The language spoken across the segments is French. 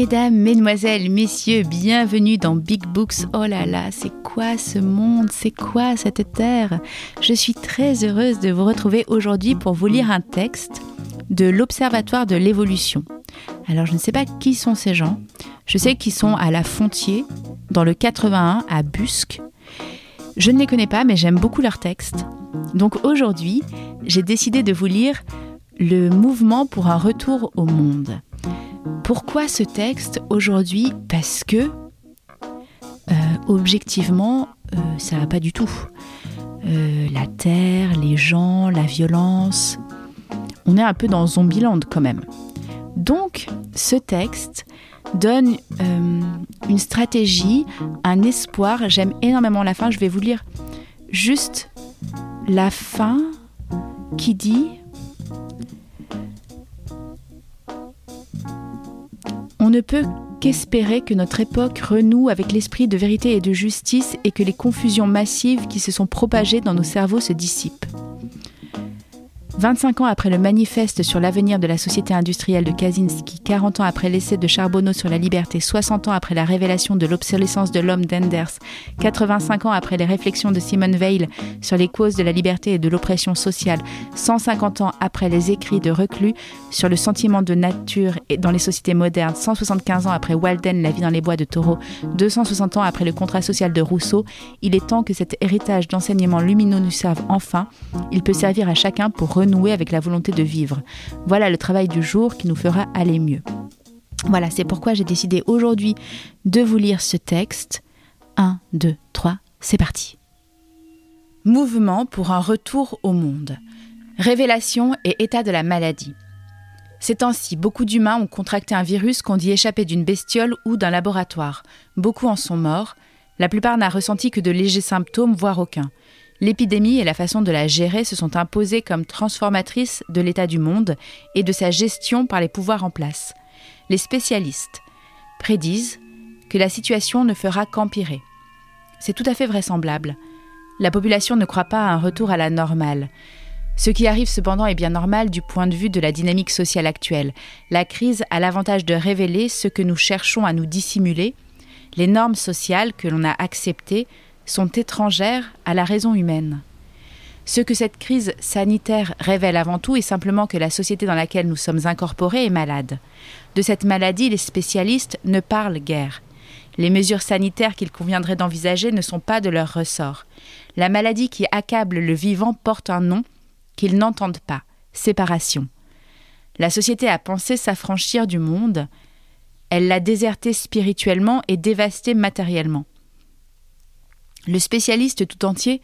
Mesdames, Mesdemoiselles, Messieurs, bienvenue dans Big Books. Oh là là, c'est quoi ce monde? C'est quoi cette terre? Je suis très heureuse de vous retrouver aujourd'hui pour vous lire un texte de l'Observatoire de l'évolution. Alors je ne sais pas qui sont ces gens. Je sais qu'ils sont à La Fontier, dans le 81, à Busque. Je ne les connais pas, mais j'aime beaucoup leurs textes. Donc aujourd'hui, j'ai décidé de vous lire le mouvement pour un retour au monde. Pourquoi ce texte aujourd'hui Parce que, euh, objectivement, euh, ça va pas du tout. Euh, la terre, les gens, la violence, on est un peu dans Zombieland quand même. Donc, ce texte donne une stratégie, un espoir. J'aime énormément la fin. Je vais vous lire juste la fin qui dit On ne peut qu'espérer que notre époque renoue avec l'esprit de vérité et de justice et que les confusions massives qui se sont propagées dans nos cerveaux se dissipent. 25 ans après le manifeste sur l'avenir de la société industrielle de Kaczynski, 40 ans après l'essai de Charbonneau sur la liberté, 60 ans après la révélation de l'obsolescence de l'homme d'Enders, 85 ans après les réflexions de Simone Weil sur les causes de la liberté et de l'oppression sociale, 150 ans après les écrits de Reclus sur le sentiment de nature et dans les sociétés modernes, 175 ans après Walden, La vie dans les bois de Taureau, 260 ans après le contrat social de Rousseau, il est temps que cet héritage d'enseignements lumineux nous serve enfin. Il peut servir à chacun pour renouer nouer avec la volonté de vivre. Voilà le travail du jour qui nous fera aller mieux. Voilà, c'est pourquoi j'ai décidé aujourd'hui de vous lire ce texte. 1, 2, 3, c'est parti. Mouvement pour un retour au monde. Révélation et état de la maladie. Ces temps-ci, beaucoup d'humains ont contracté un virus qu'on dit échappé d'une bestiole ou d'un laboratoire. Beaucoup en sont morts. La plupart n'a ressenti que de légers symptômes, voire aucun. L'épidémie et la façon de la gérer se sont imposées comme transformatrices de l'état du monde et de sa gestion par les pouvoirs en place. Les spécialistes prédisent que la situation ne fera qu'empirer. C'est tout à fait vraisemblable. La population ne croit pas à un retour à la normale. Ce qui arrive cependant est bien normal du point de vue de la dynamique sociale actuelle. La crise a l'avantage de révéler ce que nous cherchons à nous dissimuler, les normes sociales que l'on a acceptées sont étrangères à la raison humaine. Ce que cette crise sanitaire révèle avant tout est simplement que la société dans laquelle nous sommes incorporés est malade. De cette maladie, les spécialistes ne parlent guère. Les mesures sanitaires qu'il conviendrait d'envisager ne sont pas de leur ressort. La maladie qui accable le vivant porte un nom qu'ils n'entendent pas séparation. La société a pensé s'affranchir du monde, elle l'a déserté spirituellement et dévasté matériellement. Le spécialiste tout entier,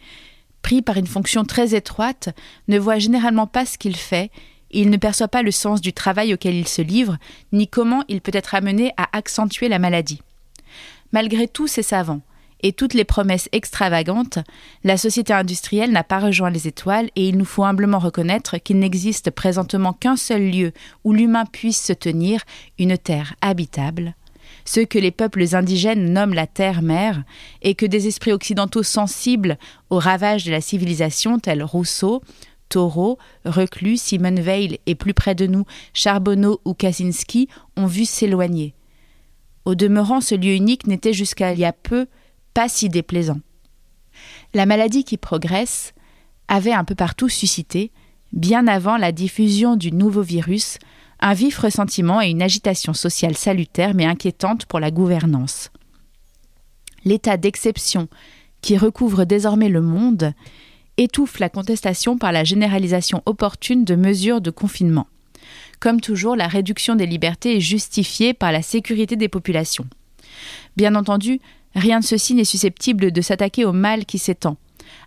pris par une fonction très étroite, ne voit généralement pas ce qu'il fait, il ne perçoit pas le sens du travail auquel il se livre, ni comment il peut être amené à accentuer la maladie. Malgré tous ces savants, et toutes les promesses extravagantes, la société industrielle n'a pas rejoint les étoiles et il nous faut humblement reconnaître qu'il n'existe présentement qu'un seul lieu où l'humain puisse se tenir, une terre habitable, ce que les peuples indigènes nomment la terre-mère, et que des esprits occidentaux sensibles aux ravages de la civilisation, tels Rousseau, Thoreau, Reclus, Simone Weil et plus près de nous Charbonneau ou Kaczynski ont vu s'éloigner. Au demeurant, ce lieu unique n'était jusqu'à il y a peu pas si déplaisant. La maladie qui progresse avait un peu partout suscité, bien avant la diffusion du nouveau virus, un vif ressentiment et une agitation sociale salutaire mais inquiétante pour la gouvernance. L'état d'exception qui recouvre désormais le monde étouffe la contestation par la généralisation opportune de mesures de confinement. Comme toujours, la réduction des libertés est justifiée par la sécurité des populations. Bien entendu, rien de ceci n'est susceptible de s'attaquer au mal qui s'étend.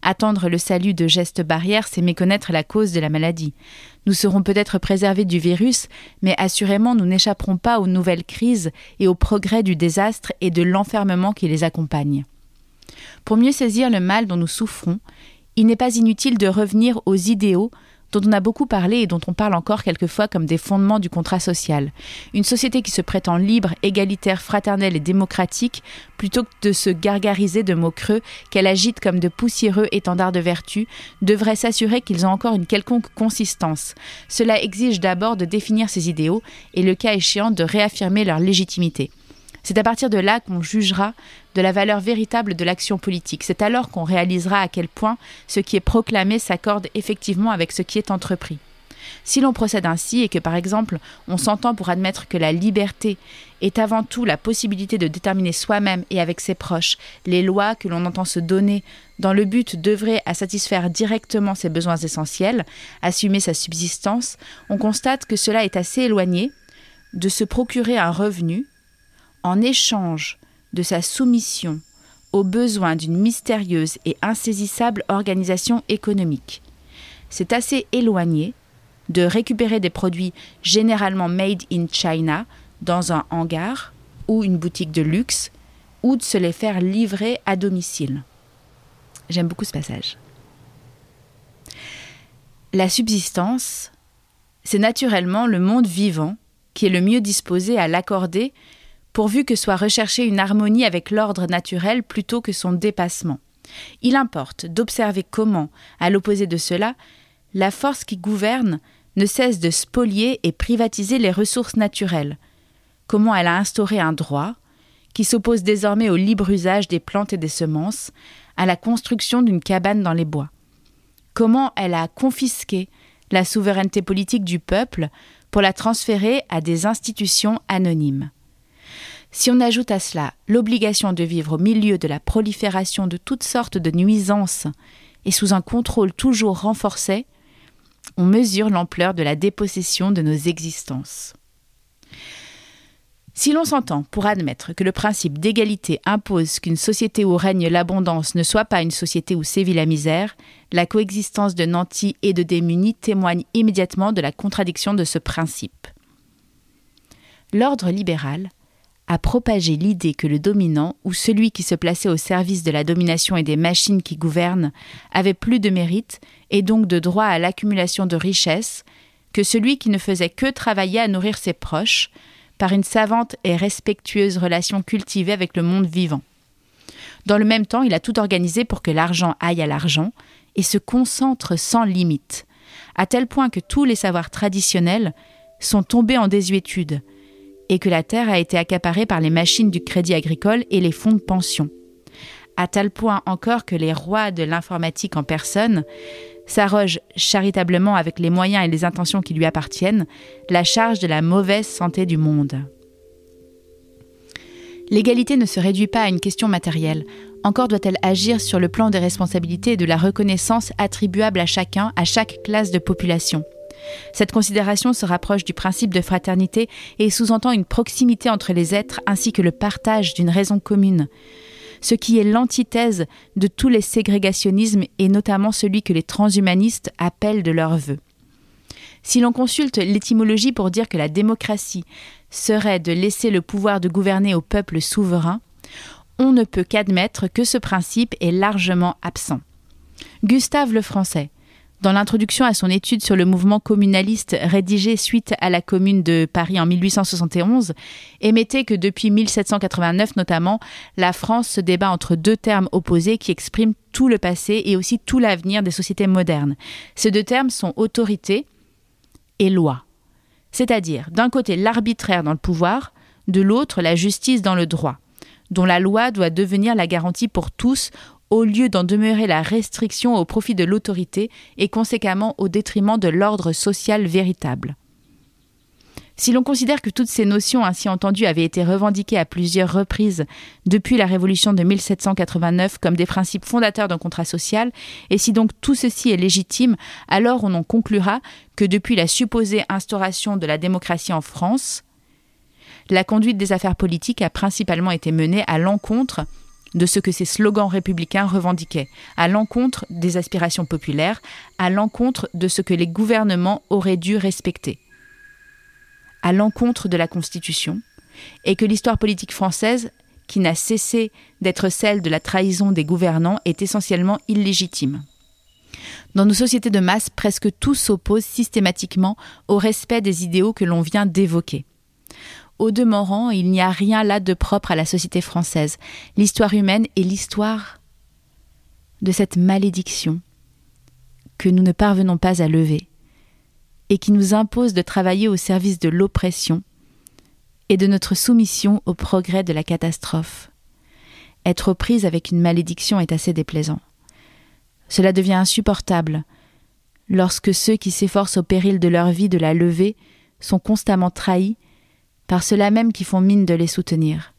Attendre le salut de gestes barrières, c'est méconnaître la cause de la maladie. Nous serons peut-être préservés du virus, mais assurément nous n'échapperons pas aux nouvelles crises et aux progrès du désastre et de l'enfermement qui les accompagnent. Pour mieux saisir le mal dont nous souffrons, il n'est pas inutile de revenir aux idéaux dont on a beaucoup parlé et dont on parle encore quelquefois comme des fondements du contrat social. Une société qui se prétend libre, égalitaire, fraternelle et démocratique, plutôt que de se gargariser de mots creux qu'elle agite comme de poussiéreux étendards de vertu, devrait s'assurer qu'ils ont encore une quelconque consistance. Cela exige d'abord de définir ces idéaux et, le cas échéant, de réaffirmer leur légitimité. C'est à partir de là qu'on jugera de la valeur véritable de l'action politique. C'est alors qu'on réalisera à quel point ce qui est proclamé s'accorde effectivement avec ce qui est entrepris. Si l'on procède ainsi et que par exemple on s'entend pour admettre que la liberté est avant tout la possibilité de déterminer soi-même et avec ses proches les lois que l'on entend se donner dans le but d'œuvrer à satisfaire directement ses besoins essentiels, assumer sa subsistance, on constate que cela est assez éloigné de se procurer un revenu en échange de sa soumission aux besoins d'une mystérieuse et insaisissable organisation économique. C'est assez éloigné de récupérer des produits généralement made in China dans un hangar ou une boutique de luxe ou de se les faire livrer à domicile. J'aime beaucoup ce passage. La subsistance, c'est naturellement le monde vivant qui est le mieux disposé à l'accorder pourvu que soit recherchée une harmonie avec l'ordre naturel plutôt que son dépassement. Il importe d'observer comment, à l'opposé de cela, la force qui gouverne ne cesse de spolier et privatiser les ressources naturelles, comment elle a instauré un droit qui s'oppose désormais au libre usage des plantes et des semences, à la construction d'une cabane dans les bois, comment elle a confisqué la souveraineté politique du peuple pour la transférer à des institutions anonymes. Si on ajoute à cela l'obligation de vivre au milieu de la prolifération de toutes sortes de nuisances et sous un contrôle toujours renforcé, on mesure l'ampleur de la dépossession de nos existences. Si l'on s'entend pour admettre que le principe d'égalité impose qu'une société où règne l'abondance ne soit pas une société où sévit la misère, la coexistence de nantis et de démunis témoigne immédiatement de la contradiction de ce principe. L'ordre libéral a propagé l'idée que le dominant, ou celui qui se plaçait au service de la domination et des machines qui gouvernent, avait plus de mérite et donc de droit à l'accumulation de richesses que celui qui ne faisait que travailler à nourrir ses proches, par une savante et respectueuse relation cultivée avec le monde vivant. Dans le même temps, il a tout organisé pour que l'argent aille à l'argent et se concentre sans limite, à tel point que tous les savoirs traditionnels sont tombés en désuétude, et que la terre a été accaparée par les machines du crédit agricole et les fonds de pension. À tel point encore que les rois de l'informatique en personne s'arrogent charitablement avec les moyens et les intentions qui lui appartiennent la charge de la mauvaise santé du monde. L'égalité ne se réduit pas à une question matérielle, encore doit-elle agir sur le plan des responsabilités et de la reconnaissance attribuable à chacun, à chaque classe de population. Cette considération se rapproche du principe de fraternité et sous-entend une proximité entre les êtres ainsi que le partage d'une raison commune, ce qui est l'antithèse de tous les ségrégationnismes et notamment celui que les transhumanistes appellent de leur vœu. Si l'on consulte l'étymologie pour dire que la démocratie serait de laisser le pouvoir de gouverner au peuple souverain, on ne peut qu'admettre que ce principe est largement absent. Gustave le Français, dans l'introduction à son étude sur le mouvement communaliste rédigée suite à la Commune de Paris en 1871, émettait que depuis 1789 notamment, la France se débat entre deux termes opposés qui expriment tout le passé et aussi tout l'avenir des sociétés modernes. Ces deux termes sont autorité et loi. C'est-à-dire, d'un côté l'arbitraire dans le pouvoir, de l'autre la justice dans le droit, dont la loi doit devenir la garantie pour tous au lieu d'en demeurer la restriction au profit de l'autorité et conséquemment au détriment de l'ordre social véritable. Si l'on considère que toutes ces notions ainsi entendues avaient été revendiquées à plusieurs reprises depuis la Révolution de 1789 comme des principes fondateurs d'un contrat social, et si donc tout ceci est légitime, alors on en conclura que depuis la supposée instauration de la démocratie en France, la conduite des affaires politiques a principalement été menée à l'encontre de ce que ces slogans républicains revendiquaient, à l'encontre des aspirations populaires, à l'encontre de ce que les gouvernements auraient dû respecter, à l'encontre de la Constitution, et que l'histoire politique française, qui n'a cessé d'être celle de la trahison des gouvernants, est essentiellement illégitime. Dans nos sociétés de masse, presque tout s'oppose systématiquement au respect des idéaux que l'on vient d'évoquer. Au demeurant, il n'y a rien là de propre à la société française. L'histoire humaine est l'histoire de cette malédiction que nous ne parvenons pas à lever et qui nous impose de travailler au service de l'oppression et de notre soumission au progrès de la catastrophe. Être aux prises avec une malédiction est assez déplaisant. Cela devient insupportable lorsque ceux qui s'efforcent au péril de leur vie de la lever sont constamment trahis par ceux-là même qui font mine de les soutenir.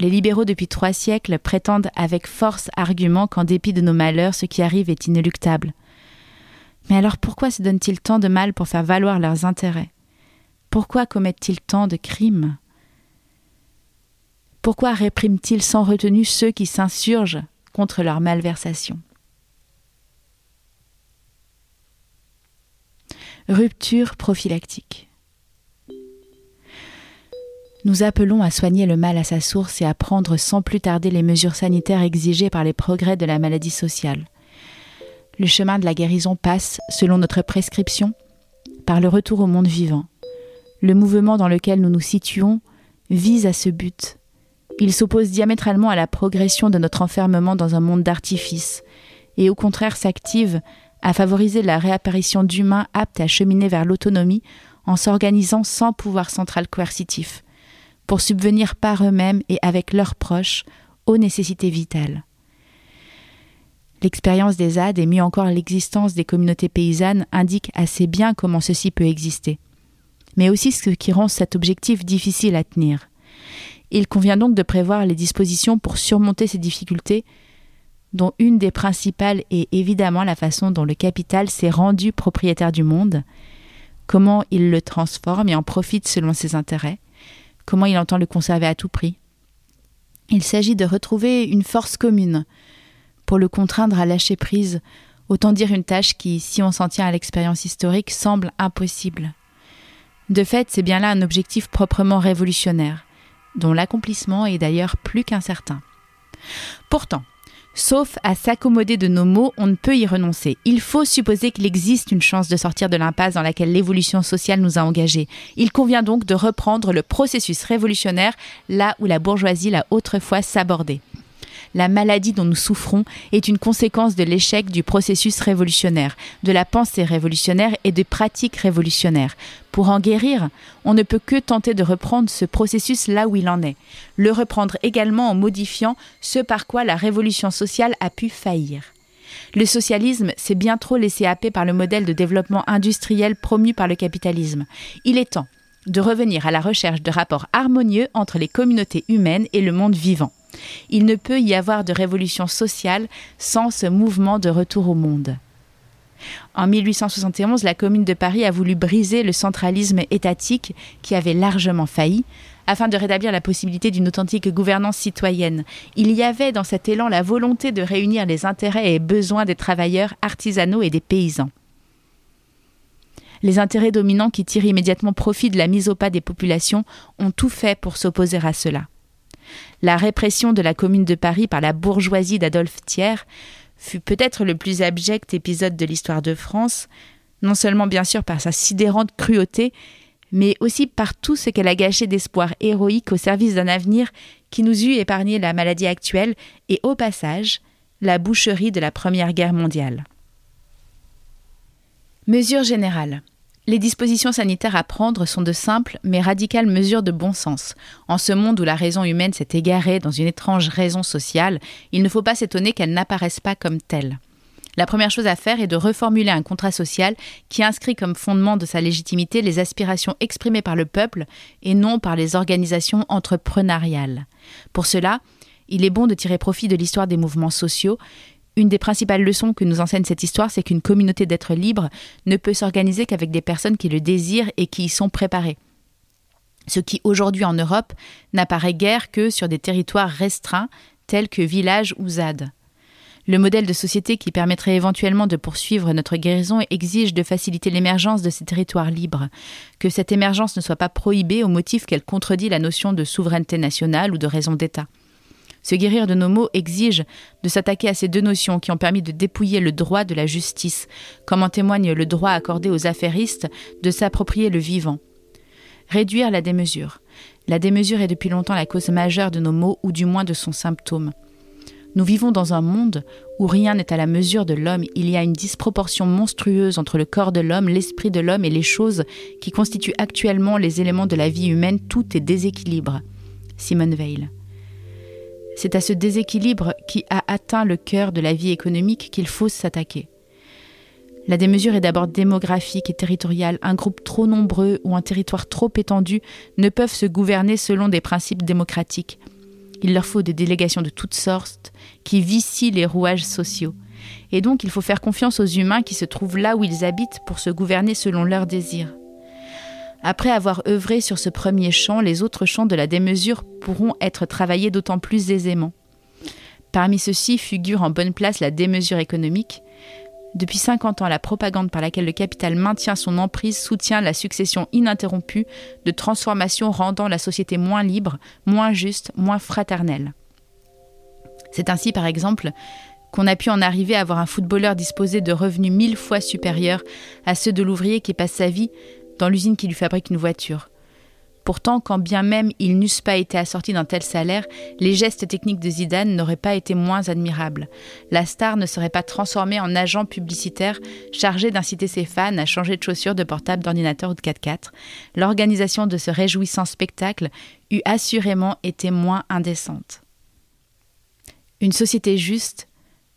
Les libéraux depuis trois siècles prétendent avec force argument qu'en dépit de nos malheurs, ce qui arrive est inéluctable. Mais alors pourquoi se donnent-ils tant de mal pour faire valoir leurs intérêts? Pourquoi commettent-ils tant de crimes? Pourquoi répriment-ils sans retenue ceux qui s'insurgent contre leur malversation? Rupture prophylactique. Nous appelons à soigner le mal à sa source et à prendre sans plus tarder les mesures sanitaires exigées par les progrès de la maladie sociale. Le chemin de la guérison passe, selon notre prescription, par le retour au monde vivant. Le mouvement dans lequel nous nous situons vise à ce but. Il s'oppose diamétralement à la progression de notre enfermement dans un monde d'artifice, et au contraire s'active à favoriser la réapparition d'humains aptes à cheminer vers l'autonomie en s'organisant sans pouvoir central coercitif, pour subvenir par eux-mêmes et avec leurs proches aux nécessités vitales. L'expérience des ZAD et mieux encore l'existence des communautés paysannes indique assez bien comment ceci peut exister, mais aussi ce qui rend cet objectif difficile à tenir. Il convient donc de prévoir les dispositions pour surmonter ces difficultés, dont une des principales est évidemment la façon dont le capital s'est rendu propriétaire du monde, comment il le transforme et en profite selon ses intérêts, comment il entend le conserver à tout prix. Il s'agit de retrouver une force commune, pour le contraindre à lâcher prise, autant dire une tâche qui, si on s'en tient à l'expérience historique, semble impossible. De fait, c'est bien là un objectif proprement révolutionnaire, dont l'accomplissement est d'ailleurs plus qu'incertain. Pourtant, Sauf à s'accommoder de nos mots, on ne peut y renoncer. Il faut supposer qu'il existe une chance de sortir de l'impasse dans laquelle l'évolution sociale nous a engagés. Il convient donc de reprendre le processus révolutionnaire là où la bourgeoisie l'a autrefois sabordé la maladie dont nous souffrons est une conséquence de l'échec du processus révolutionnaire, de la pensée révolutionnaire et des pratiques révolutionnaires. Pour en guérir, on ne peut que tenter de reprendre ce processus là où il en est, le reprendre également en modifiant ce par quoi la révolution sociale a pu faillir. Le socialisme s'est bien trop laissé happer par le modèle de développement industriel promu par le capitalisme. Il est temps de revenir à la recherche de rapports harmonieux entre les communautés humaines et le monde vivant. Il ne peut y avoir de révolution sociale sans ce mouvement de retour au monde. En 1871, la Commune de Paris a voulu briser le centralisme étatique qui avait largement failli, afin de rétablir la possibilité d'une authentique gouvernance citoyenne. Il y avait dans cet élan la volonté de réunir les intérêts et besoins des travailleurs artisanaux et des paysans. Les intérêts dominants qui tirent immédiatement profit de la mise au pas des populations ont tout fait pour s'opposer à cela. La répression de la Commune de Paris par la bourgeoisie d'Adolphe Thiers fut peut-être le plus abject épisode de l'histoire de France, non seulement bien sûr par sa sidérante cruauté, mais aussi par tout ce qu'elle a gâché d'espoir héroïque au service d'un avenir qui nous eût épargné la maladie actuelle et au passage la boucherie de la Première Guerre mondiale. Mesures générales. Les dispositions sanitaires à prendre sont de simples mais radicales mesures de bon sens. En ce monde où la raison humaine s'est égarée dans une étrange raison sociale, il ne faut pas s'étonner qu'elles n'apparaissent pas comme telles. La première chose à faire est de reformuler un contrat social qui inscrit comme fondement de sa légitimité les aspirations exprimées par le peuple et non par les organisations entrepreneuriales. Pour cela, il est bon de tirer profit de l'histoire des mouvements sociaux, une des principales leçons que nous enseigne cette histoire, c'est qu'une communauté d'êtres libres ne peut s'organiser qu'avec des personnes qui le désirent et qui y sont préparées. Ce qui aujourd'hui en Europe n'apparaît guère que sur des territoires restreints tels que villages ou ZAD. Le modèle de société qui permettrait éventuellement de poursuivre notre guérison exige de faciliter l'émergence de ces territoires libres, que cette émergence ne soit pas prohibée au motif qu'elle contredit la notion de souveraineté nationale ou de raison d'État. Se guérir de nos maux exige de s'attaquer à ces deux notions qui ont permis de dépouiller le droit de la justice, comme en témoigne le droit accordé aux affairistes de s'approprier le vivant. Réduire la démesure. La démesure est depuis longtemps la cause majeure de nos maux ou du moins de son symptôme. Nous vivons dans un monde où rien n'est à la mesure de l'homme. Il y a une disproportion monstrueuse entre le corps de l'homme, l'esprit de l'homme et les choses qui constituent actuellement les éléments de la vie humaine. Tout est déséquilibre. Simone Veil. C'est à ce déséquilibre qui a atteint le cœur de la vie économique qu'il faut s'attaquer. La démesure est d'abord démographique et territoriale. Un groupe trop nombreux ou un territoire trop étendu ne peuvent se gouverner selon des principes démocratiques. Il leur faut des délégations de toutes sortes qui vicient les rouages sociaux. Et donc il faut faire confiance aux humains qui se trouvent là où ils habitent pour se gouverner selon leurs désirs. Après avoir œuvré sur ce premier champ, les autres champs de la démesure pourront être travaillés d'autant plus aisément. Parmi ceux-ci figure en bonne place la démesure économique. Depuis 50 ans, la propagande par laquelle le capital maintient son emprise soutient la succession ininterrompue de transformations rendant la société moins libre, moins juste, moins fraternelle. C'est ainsi, par exemple, qu'on a pu en arriver à voir un footballeur disposer de revenus mille fois supérieurs à ceux de l'ouvrier qui passe sa vie dans l'usine qui lui fabrique une voiture. Pourtant, quand bien même ils n'eussent pas été assortis d'un tel salaire, les gestes techniques de Zidane n'auraient pas été moins admirables. La star ne serait pas transformée en agent publicitaire chargé d'inciter ses fans à changer de chaussures, de portable, d'ordinateur ou de 4x4. L'organisation de ce réjouissant spectacle eût assurément été moins indécente. Une société juste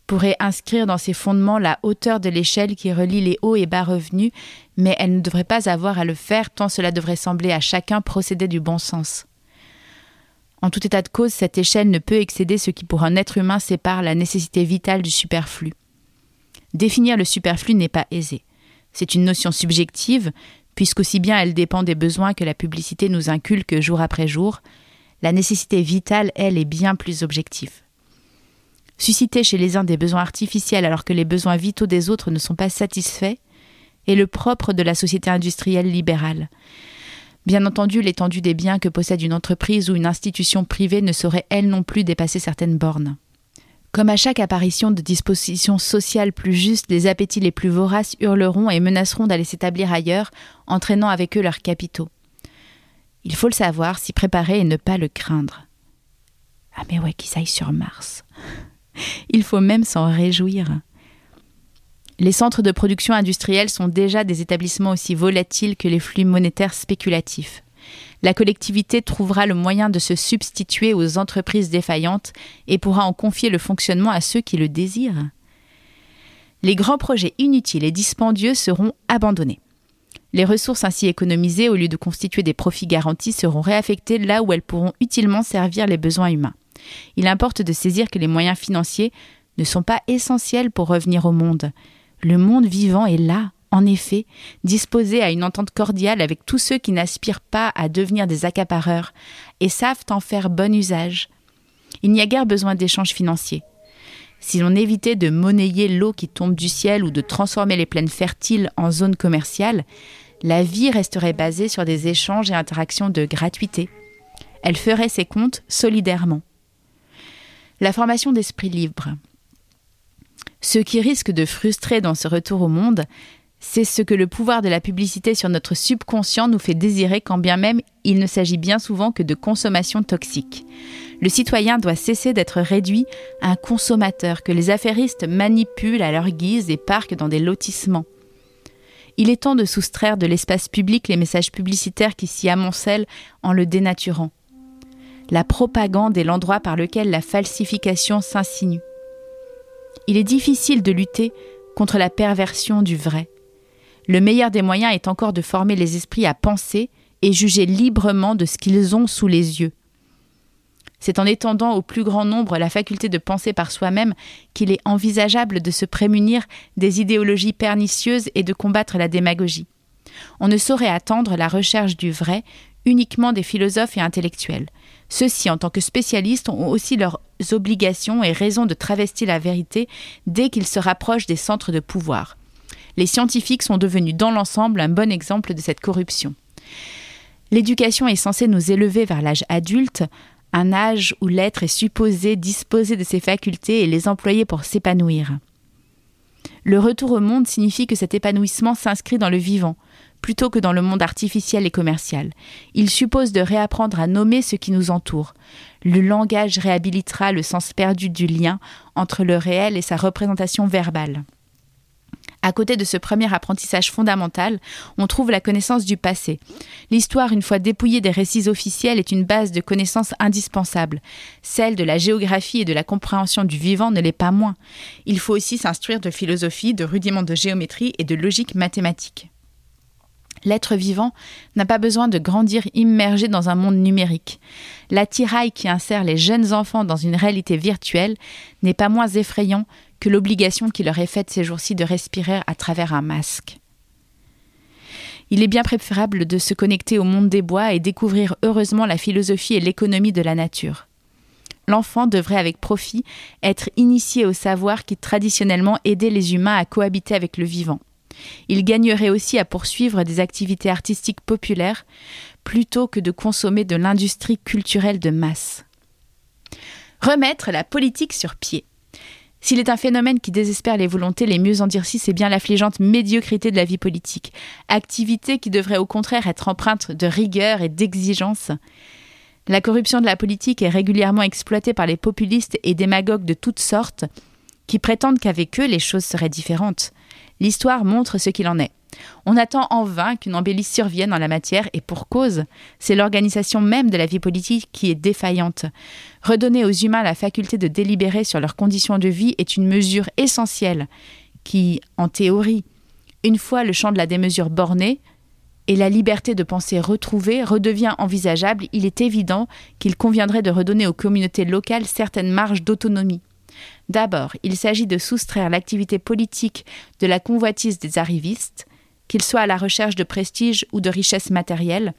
pourrait inscrire dans ses fondements la hauteur de l'échelle qui relie les hauts et bas revenus, mais elle ne devrait pas avoir à le faire tant cela devrait sembler à chacun procéder du bon sens. En tout état de cause, cette échelle ne peut excéder ce qui pour un être humain sépare la nécessité vitale du superflu. Définir le superflu n'est pas aisé. C'est une notion subjective, puisqu'aussi bien elle dépend des besoins que la publicité nous inculque jour après jour, la nécessité vitale, elle, est bien plus objective. Susciter chez les uns des besoins artificiels alors que les besoins vitaux des autres ne sont pas satisfaits est le propre de la société industrielle libérale. Bien entendu, l'étendue des biens que possède une entreprise ou une institution privée ne saurait elle non plus dépasser certaines bornes. Comme à chaque apparition de dispositions sociales plus justes, les appétits les plus voraces hurleront et menaceront d'aller s'établir ailleurs, entraînant avec eux leurs capitaux. Il faut le savoir, s'y préparer et ne pas le craindre. Ah mais ouais, qu'ils aillent sur Mars. Il faut même s'en réjouir. Les centres de production industrielle sont déjà des établissements aussi volatiles que les flux monétaires spéculatifs. La collectivité trouvera le moyen de se substituer aux entreprises défaillantes et pourra en confier le fonctionnement à ceux qui le désirent. Les grands projets inutiles et dispendieux seront abandonnés. Les ressources ainsi économisées, au lieu de constituer des profits garantis, seront réaffectées là où elles pourront utilement servir les besoins humains. Il importe de saisir que les moyens financiers ne sont pas essentiels pour revenir au monde. Le monde vivant est là, en effet, disposé à une entente cordiale avec tous ceux qui n'aspirent pas à devenir des accapareurs et savent en faire bon usage. Il n'y a guère besoin d'échanges financiers. Si l'on évitait de monnayer l'eau qui tombe du ciel ou de transformer les plaines fertiles en zones commerciales, la vie resterait basée sur des échanges et interactions de gratuité. Elle ferait ses comptes solidairement. La formation d'esprit libre. Ce qui risque de frustrer dans ce retour au monde, c'est ce que le pouvoir de la publicité sur notre subconscient nous fait désirer quand bien même il ne s'agit bien souvent que de consommation toxique. Le citoyen doit cesser d'être réduit à un consommateur que les affairistes manipulent à leur guise et parquent dans des lotissements. Il est temps de soustraire de l'espace public les messages publicitaires qui s'y amoncellent en le dénaturant la propagande est l'endroit par lequel la falsification s'insinue. Il est difficile de lutter contre la perversion du vrai. Le meilleur des moyens est encore de former les esprits à penser et juger librement de ce qu'ils ont sous les yeux. C'est en étendant au plus grand nombre la faculté de penser par soi-même qu'il est envisageable de se prémunir des idéologies pernicieuses et de combattre la démagogie. On ne saurait attendre la recherche du vrai uniquement des philosophes et intellectuels. Ceux-ci, en tant que spécialistes, ont aussi leurs obligations et raisons de travestir la vérité dès qu'ils se rapprochent des centres de pouvoir. Les scientifiques sont devenus dans l'ensemble un bon exemple de cette corruption. L'éducation est censée nous élever vers l'âge adulte, un âge où l'être est supposé disposer de ses facultés et les employer pour s'épanouir. Le retour au monde signifie que cet épanouissement s'inscrit dans le vivant, plutôt que dans le monde artificiel et commercial. Il suppose de réapprendre à nommer ce qui nous entoure. Le langage réhabilitera le sens perdu du lien entre le réel et sa représentation verbale. À côté de ce premier apprentissage fondamental, on trouve la connaissance du passé. L'histoire, une fois dépouillée des récits officiels, est une base de connaissances indispensable. Celle de la géographie et de la compréhension du vivant ne l'est pas moins. Il faut aussi s'instruire de philosophie, de rudiments de géométrie et de logique mathématique. L'être vivant n'a pas besoin de grandir immergé dans un monde numérique. L'attirail qui insère les jeunes enfants dans une réalité virtuelle n'est pas moins effrayant que l'obligation qui leur est faite ces jours-ci de respirer à travers un masque. Il est bien préférable de se connecter au monde des bois et découvrir heureusement la philosophie et l'économie de la nature. L'enfant devrait avec profit être initié au savoir qui traditionnellement aidait les humains à cohabiter avec le vivant. Il gagnerait aussi à poursuivre des activités artistiques populaires plutôt que de consommer de l'industrie culturelle de masse. Remettre la politique sur pied. S'il est un phénomène qui désespère les volontés les mieux endurcies, c'est bien l'affligeante médiocrité de la vie politique, activité qui devrait au contraire être empreinte de rigueur et d'exigence. La corruption de la politique est régulièrement exploitée par les populistes et démagogues de toutes sortes, qui prétendent qu'avec eux les choses seraient différentes. L'histoire montre ce qu'il en est. On attend en vain qu'une embellie survienne en la matière, et pour cause, c'est l'organisation même de la vie politique qui est défaillante. Redonner aux humains la faculté de délibérer sur leurs conditions de vie est une mesure essentielle, qui, en théorie, une fois le champ de la démesure borné, et la liberté de penser retrouvée redevient envisageable, il est évident qu'il conviendrait de redonner aux communautés locales certaines marges d'autonomie. D'abord, il s'agit de soustraire l'activité politique de la convoitise des arrivistes, qu'ils soient à la recherche de prestige ou de richesse matérielle,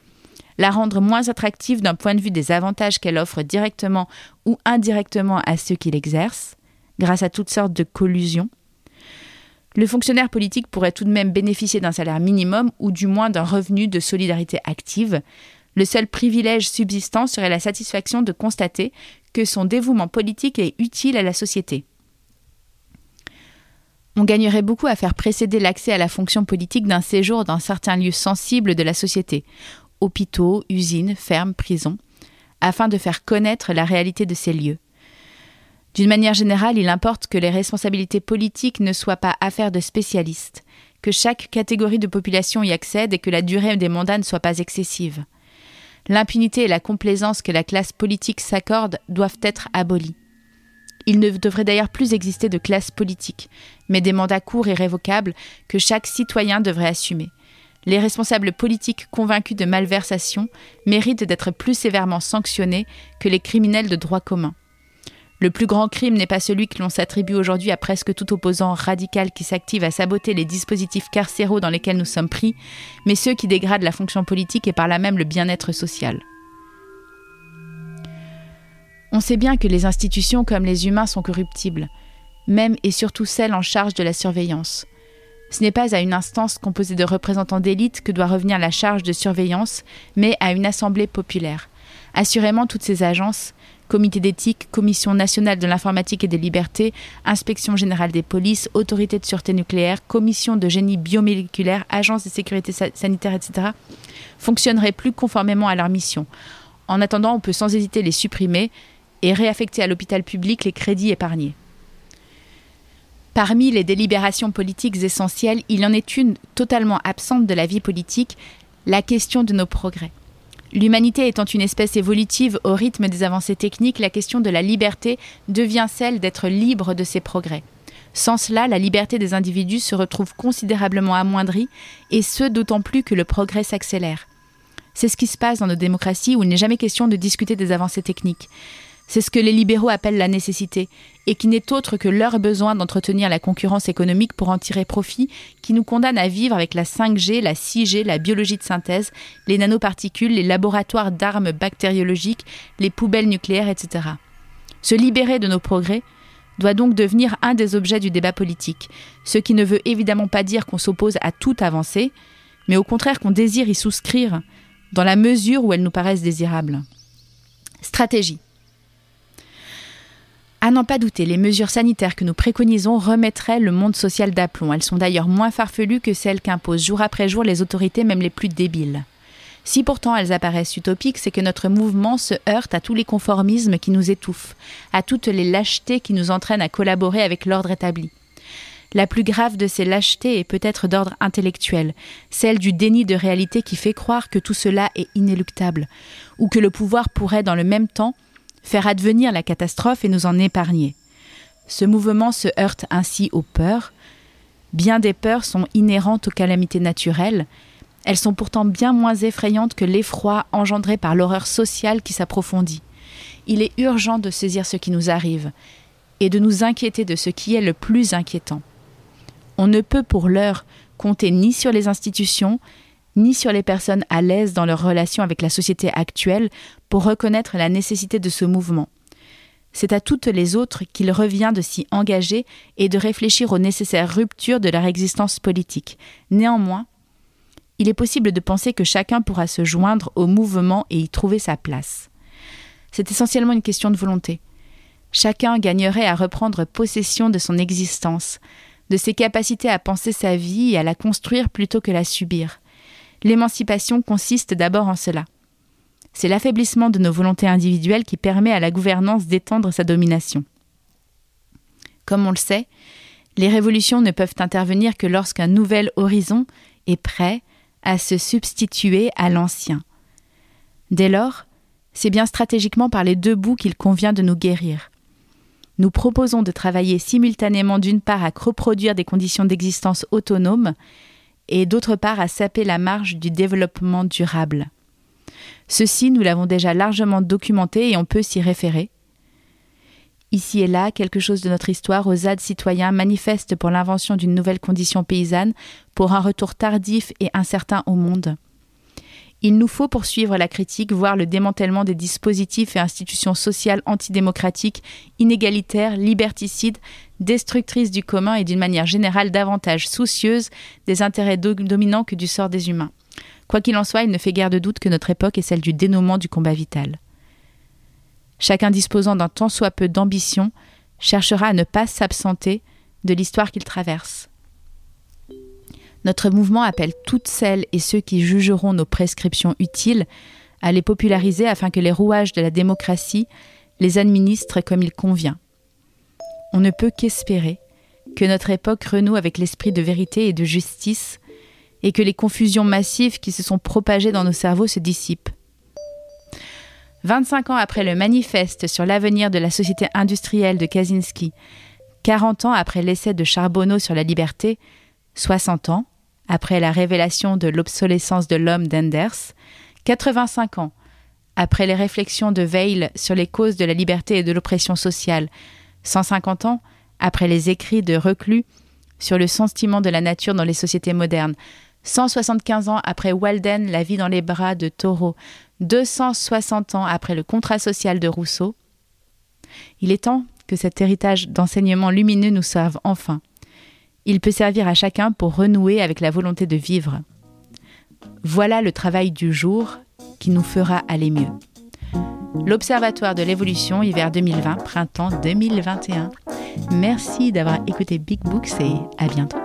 la rendre moins attractive d'un point de vue des avantages qu'elle offre directement ou indirectement à ceux qui l'exercent, grâce à toutes sortes de collusions. Le fonctionnaire politique pourrait tout de même bénéficier d'un salaire minimum ou du moins d'un revenu de solidarité active. Le seul privilège subsistant serait la satisfaction de constater que son dévouement politique est utile à la société. On gagnerait beaucoup à faire précéder l'accès à la fonction politique d'un séjour dans certains lieux sensibles de la société, hôpitaux, usines, fermes, prisons, afin de faire connaître la réalité de ces lieux. D'une manière générale, il importe que les responsabilités politiques ne soient pas affaires de spécialistes, que chaque catégorie de population y accède et que la durée des mandats ne soit pas excessive. L'impunité et la complaisance que la classe politique s'accorde doivent être abolies. Il ne devrait d'ailleurs plus exister de classe politique, mais des mandats courts et révocables que chaque citoyen devrait assumer. Les responsables politiques convaincus de malversation méritent d'être plus sévèrement sanctionnés que les criminels de droit commun. Le plus grand crime n'est pas celui que l'on s'attribue aujourd'hui à presque tout opposant radical qui s'active à saboter les dispositifs carcéraux dans lesquels nous sommes pris, mais ceux qui dégradent la fonction politique et par là même le bien-être social. On sait bien que les institutions comme les humains sont corruptibles, même et surtout celles en charge de la surveillance. Ce n'est pas à une instance composée de représentants d'élite que doit revenir la charge de surveillance, mais à une assemblée populaire. Assurément, toutes ces agences, Comité d'éthique, Commission nationale de l'informatique et des libertés, Inspection générale des polices, Autorité de sûreté nucléaire, Commission de génie biomoléculaire, Agence de sécurité sanitaire, etc., fonctionneraient plus conformément à leur mission. En attendant, on peut sans hésiter les supprimer et réaffecter à l'hôpital public les crédits épargnés. Parmi les délibérations politiques essentielles, il en est une totalement absente de la vie politique, la question de nos progrès. L'humanité étant une espèce évolutive au rythme des avancées techniques, la question de la liberté devient celle d'être libre de ses progrès. Sans cela, la liberté des individus se retrouve considérablement amoindrie, et ce d'autant plus que le progrès s'accélère. C'est ce qui se passe dans nos démocraties où il n'est jamais question de discuter des avancées techniques. C'est ce que les libéraux appellent la nécessité, et qui n'est autre que leur besoin d'entretenir la concurrence économique pour en tirer profit, qui nous condamne à vivre avec la 5G, la 6G, la biologie de synthèse, les nanoparticules, les laboratoires d'armes bactériologiques, les poubelles nucléaires, etc. Se libérer de nos progrès doit donc devenir un des objets du débat politique, ce qui ne veut évidemment pas dire qu'on s'oppose à toute avancée, mais au contraire qu'on désire y souscrire, dans la mesure où elles nous paraissent désirables. Stratégie. À n'en pas douter, les mesures sanitaires que nous préconisons remettraient le monde social d'aplomb. Elles sont d'ailleurs moins farfelues que celles qu'imposent jour après jour les autorités, même les plus débiles. Si pourtant elles apparaissent utopiques, c'est que notre mouvement se heurte à tous les conformismes qui nous étouffent, à toutes les lâchetés qui nous entraînent à collaborer avec l'ordre établi. La plus grave de ces lâchetés est peut-être d'ordre intellectuel, celle du déni de réalité qui fait croire que tout cela est inéluctable, ou que le pouvoir pourrait dans le même temps faire advenir la catastrophe et nous en épargner. Ce mouvement se heurte ainsi aux peurs. Bien des peurs sont inhérentes aux calamités naturelles. Elles sont pourtant bien moins effrayantes que l'effroi engendré par l'horreur sociale qui s'approfondit. Il est urgent de saisir ce qui nous arrive et de nous inquiéter de ce qui est le plus inquiétant. On ne peut pour l'heure compter ni sur les institutions, ni sur les personnes à l'aise dans leur relation avec la société actuelle pour reconnaître la nécessité de ce mouvement. C'est à toutes les autres qu'il revient de s'y engager et de réfléchir aux nécessaires ruptures de leur existence politique. Néanmoins, il est possible de penser que chacun pourra se joindre au mouvement et y trouver sa place. C'est essentiellement une question de volonté. Chacun gagnerait à reprendre possession de son existence, de ses capacités à penser sa vie et à la construire plutôt que la subir. L'émancipation consiste d'abord en cela. C'est l'affaiblissement de nos volontés individuelles qui permet à la gouvernance d'étendre sa domination. Comme on le sait, les révolutions ne peuvent intervenir que lorsqu'un nouvel horizon est prêt à se substituer à l'ancien. Dès lors, c'est bien stratégiquement par les deux bouts qu'il convient de nous guérir. Nous proposons de travailler simultanément d'une part à reproduire des conditions d'existence autonomes et d'autre part à saper la marge du développement durable. Ceci, nous l'avons déjà largement documenté et on peut s'y référer. Ici et là, quelque chose de notre histoire aux ZAD citoyens manifeste pour l'invention d'une nouvelle condition paysanne, pour un retour tardif et incertain au monde. Il nous faut poursuivre la critique, voire le démantèlement des dispositifs et institutions sociales antidémocratiques, inégalitaires, liberticides, destructrices du commun et d'une manière générale davantage soucieuses des intérêts dominants que du sort des humains. Quoi qu'il en soit, il ne fait guère de doute que notre époque est celle du dénouement du combat vital. Chacun disposant d'un tant soit peu d'ambition cherchera à ne pas s'absenter de l'histoire qu'il traverse. Notre mouvement appelle toutes celles et ceux qui jugeront nos prescriptions utiles à les populariser afin que les rouages de la démocratie les administrent comme il convient. On ne peut qu'espérer que notre époque renoue avec l'esprit de vérité et de justice et que les confusions massives qui se sont propagées dans nos cerveaux se dissipent. 25 ans après le manifeste sur l'avenir de la société industrielle de Kaczynski, 40 ans après l'essai de Charbonneau sur la liberté, 60 ans, après la révélation de l'obsolescence de l'homme d'Enders, 85 ans, après les réflexions de Weil sur les causes de la liberté et de l'oppression sociale, 150 ans, après les écrits de Reclus sur le sentiment de la nature dans les sociétés modernes, 175 ans après Walden, La vie dans les bras de Taureau, 260 ans après le contrat social de Rousseau. Il est temps que cet héritage d'enseignement lumineux nous serve enfin. Il peut servir à chacun pour renouer avec la volonté de vivre. Voilà le travail du jour qui nous fera aller mieux. L'Observatoire de l'évolution hiver 2020, printemps 2021. Merci d'avoir écouté Big Books et à bientôt.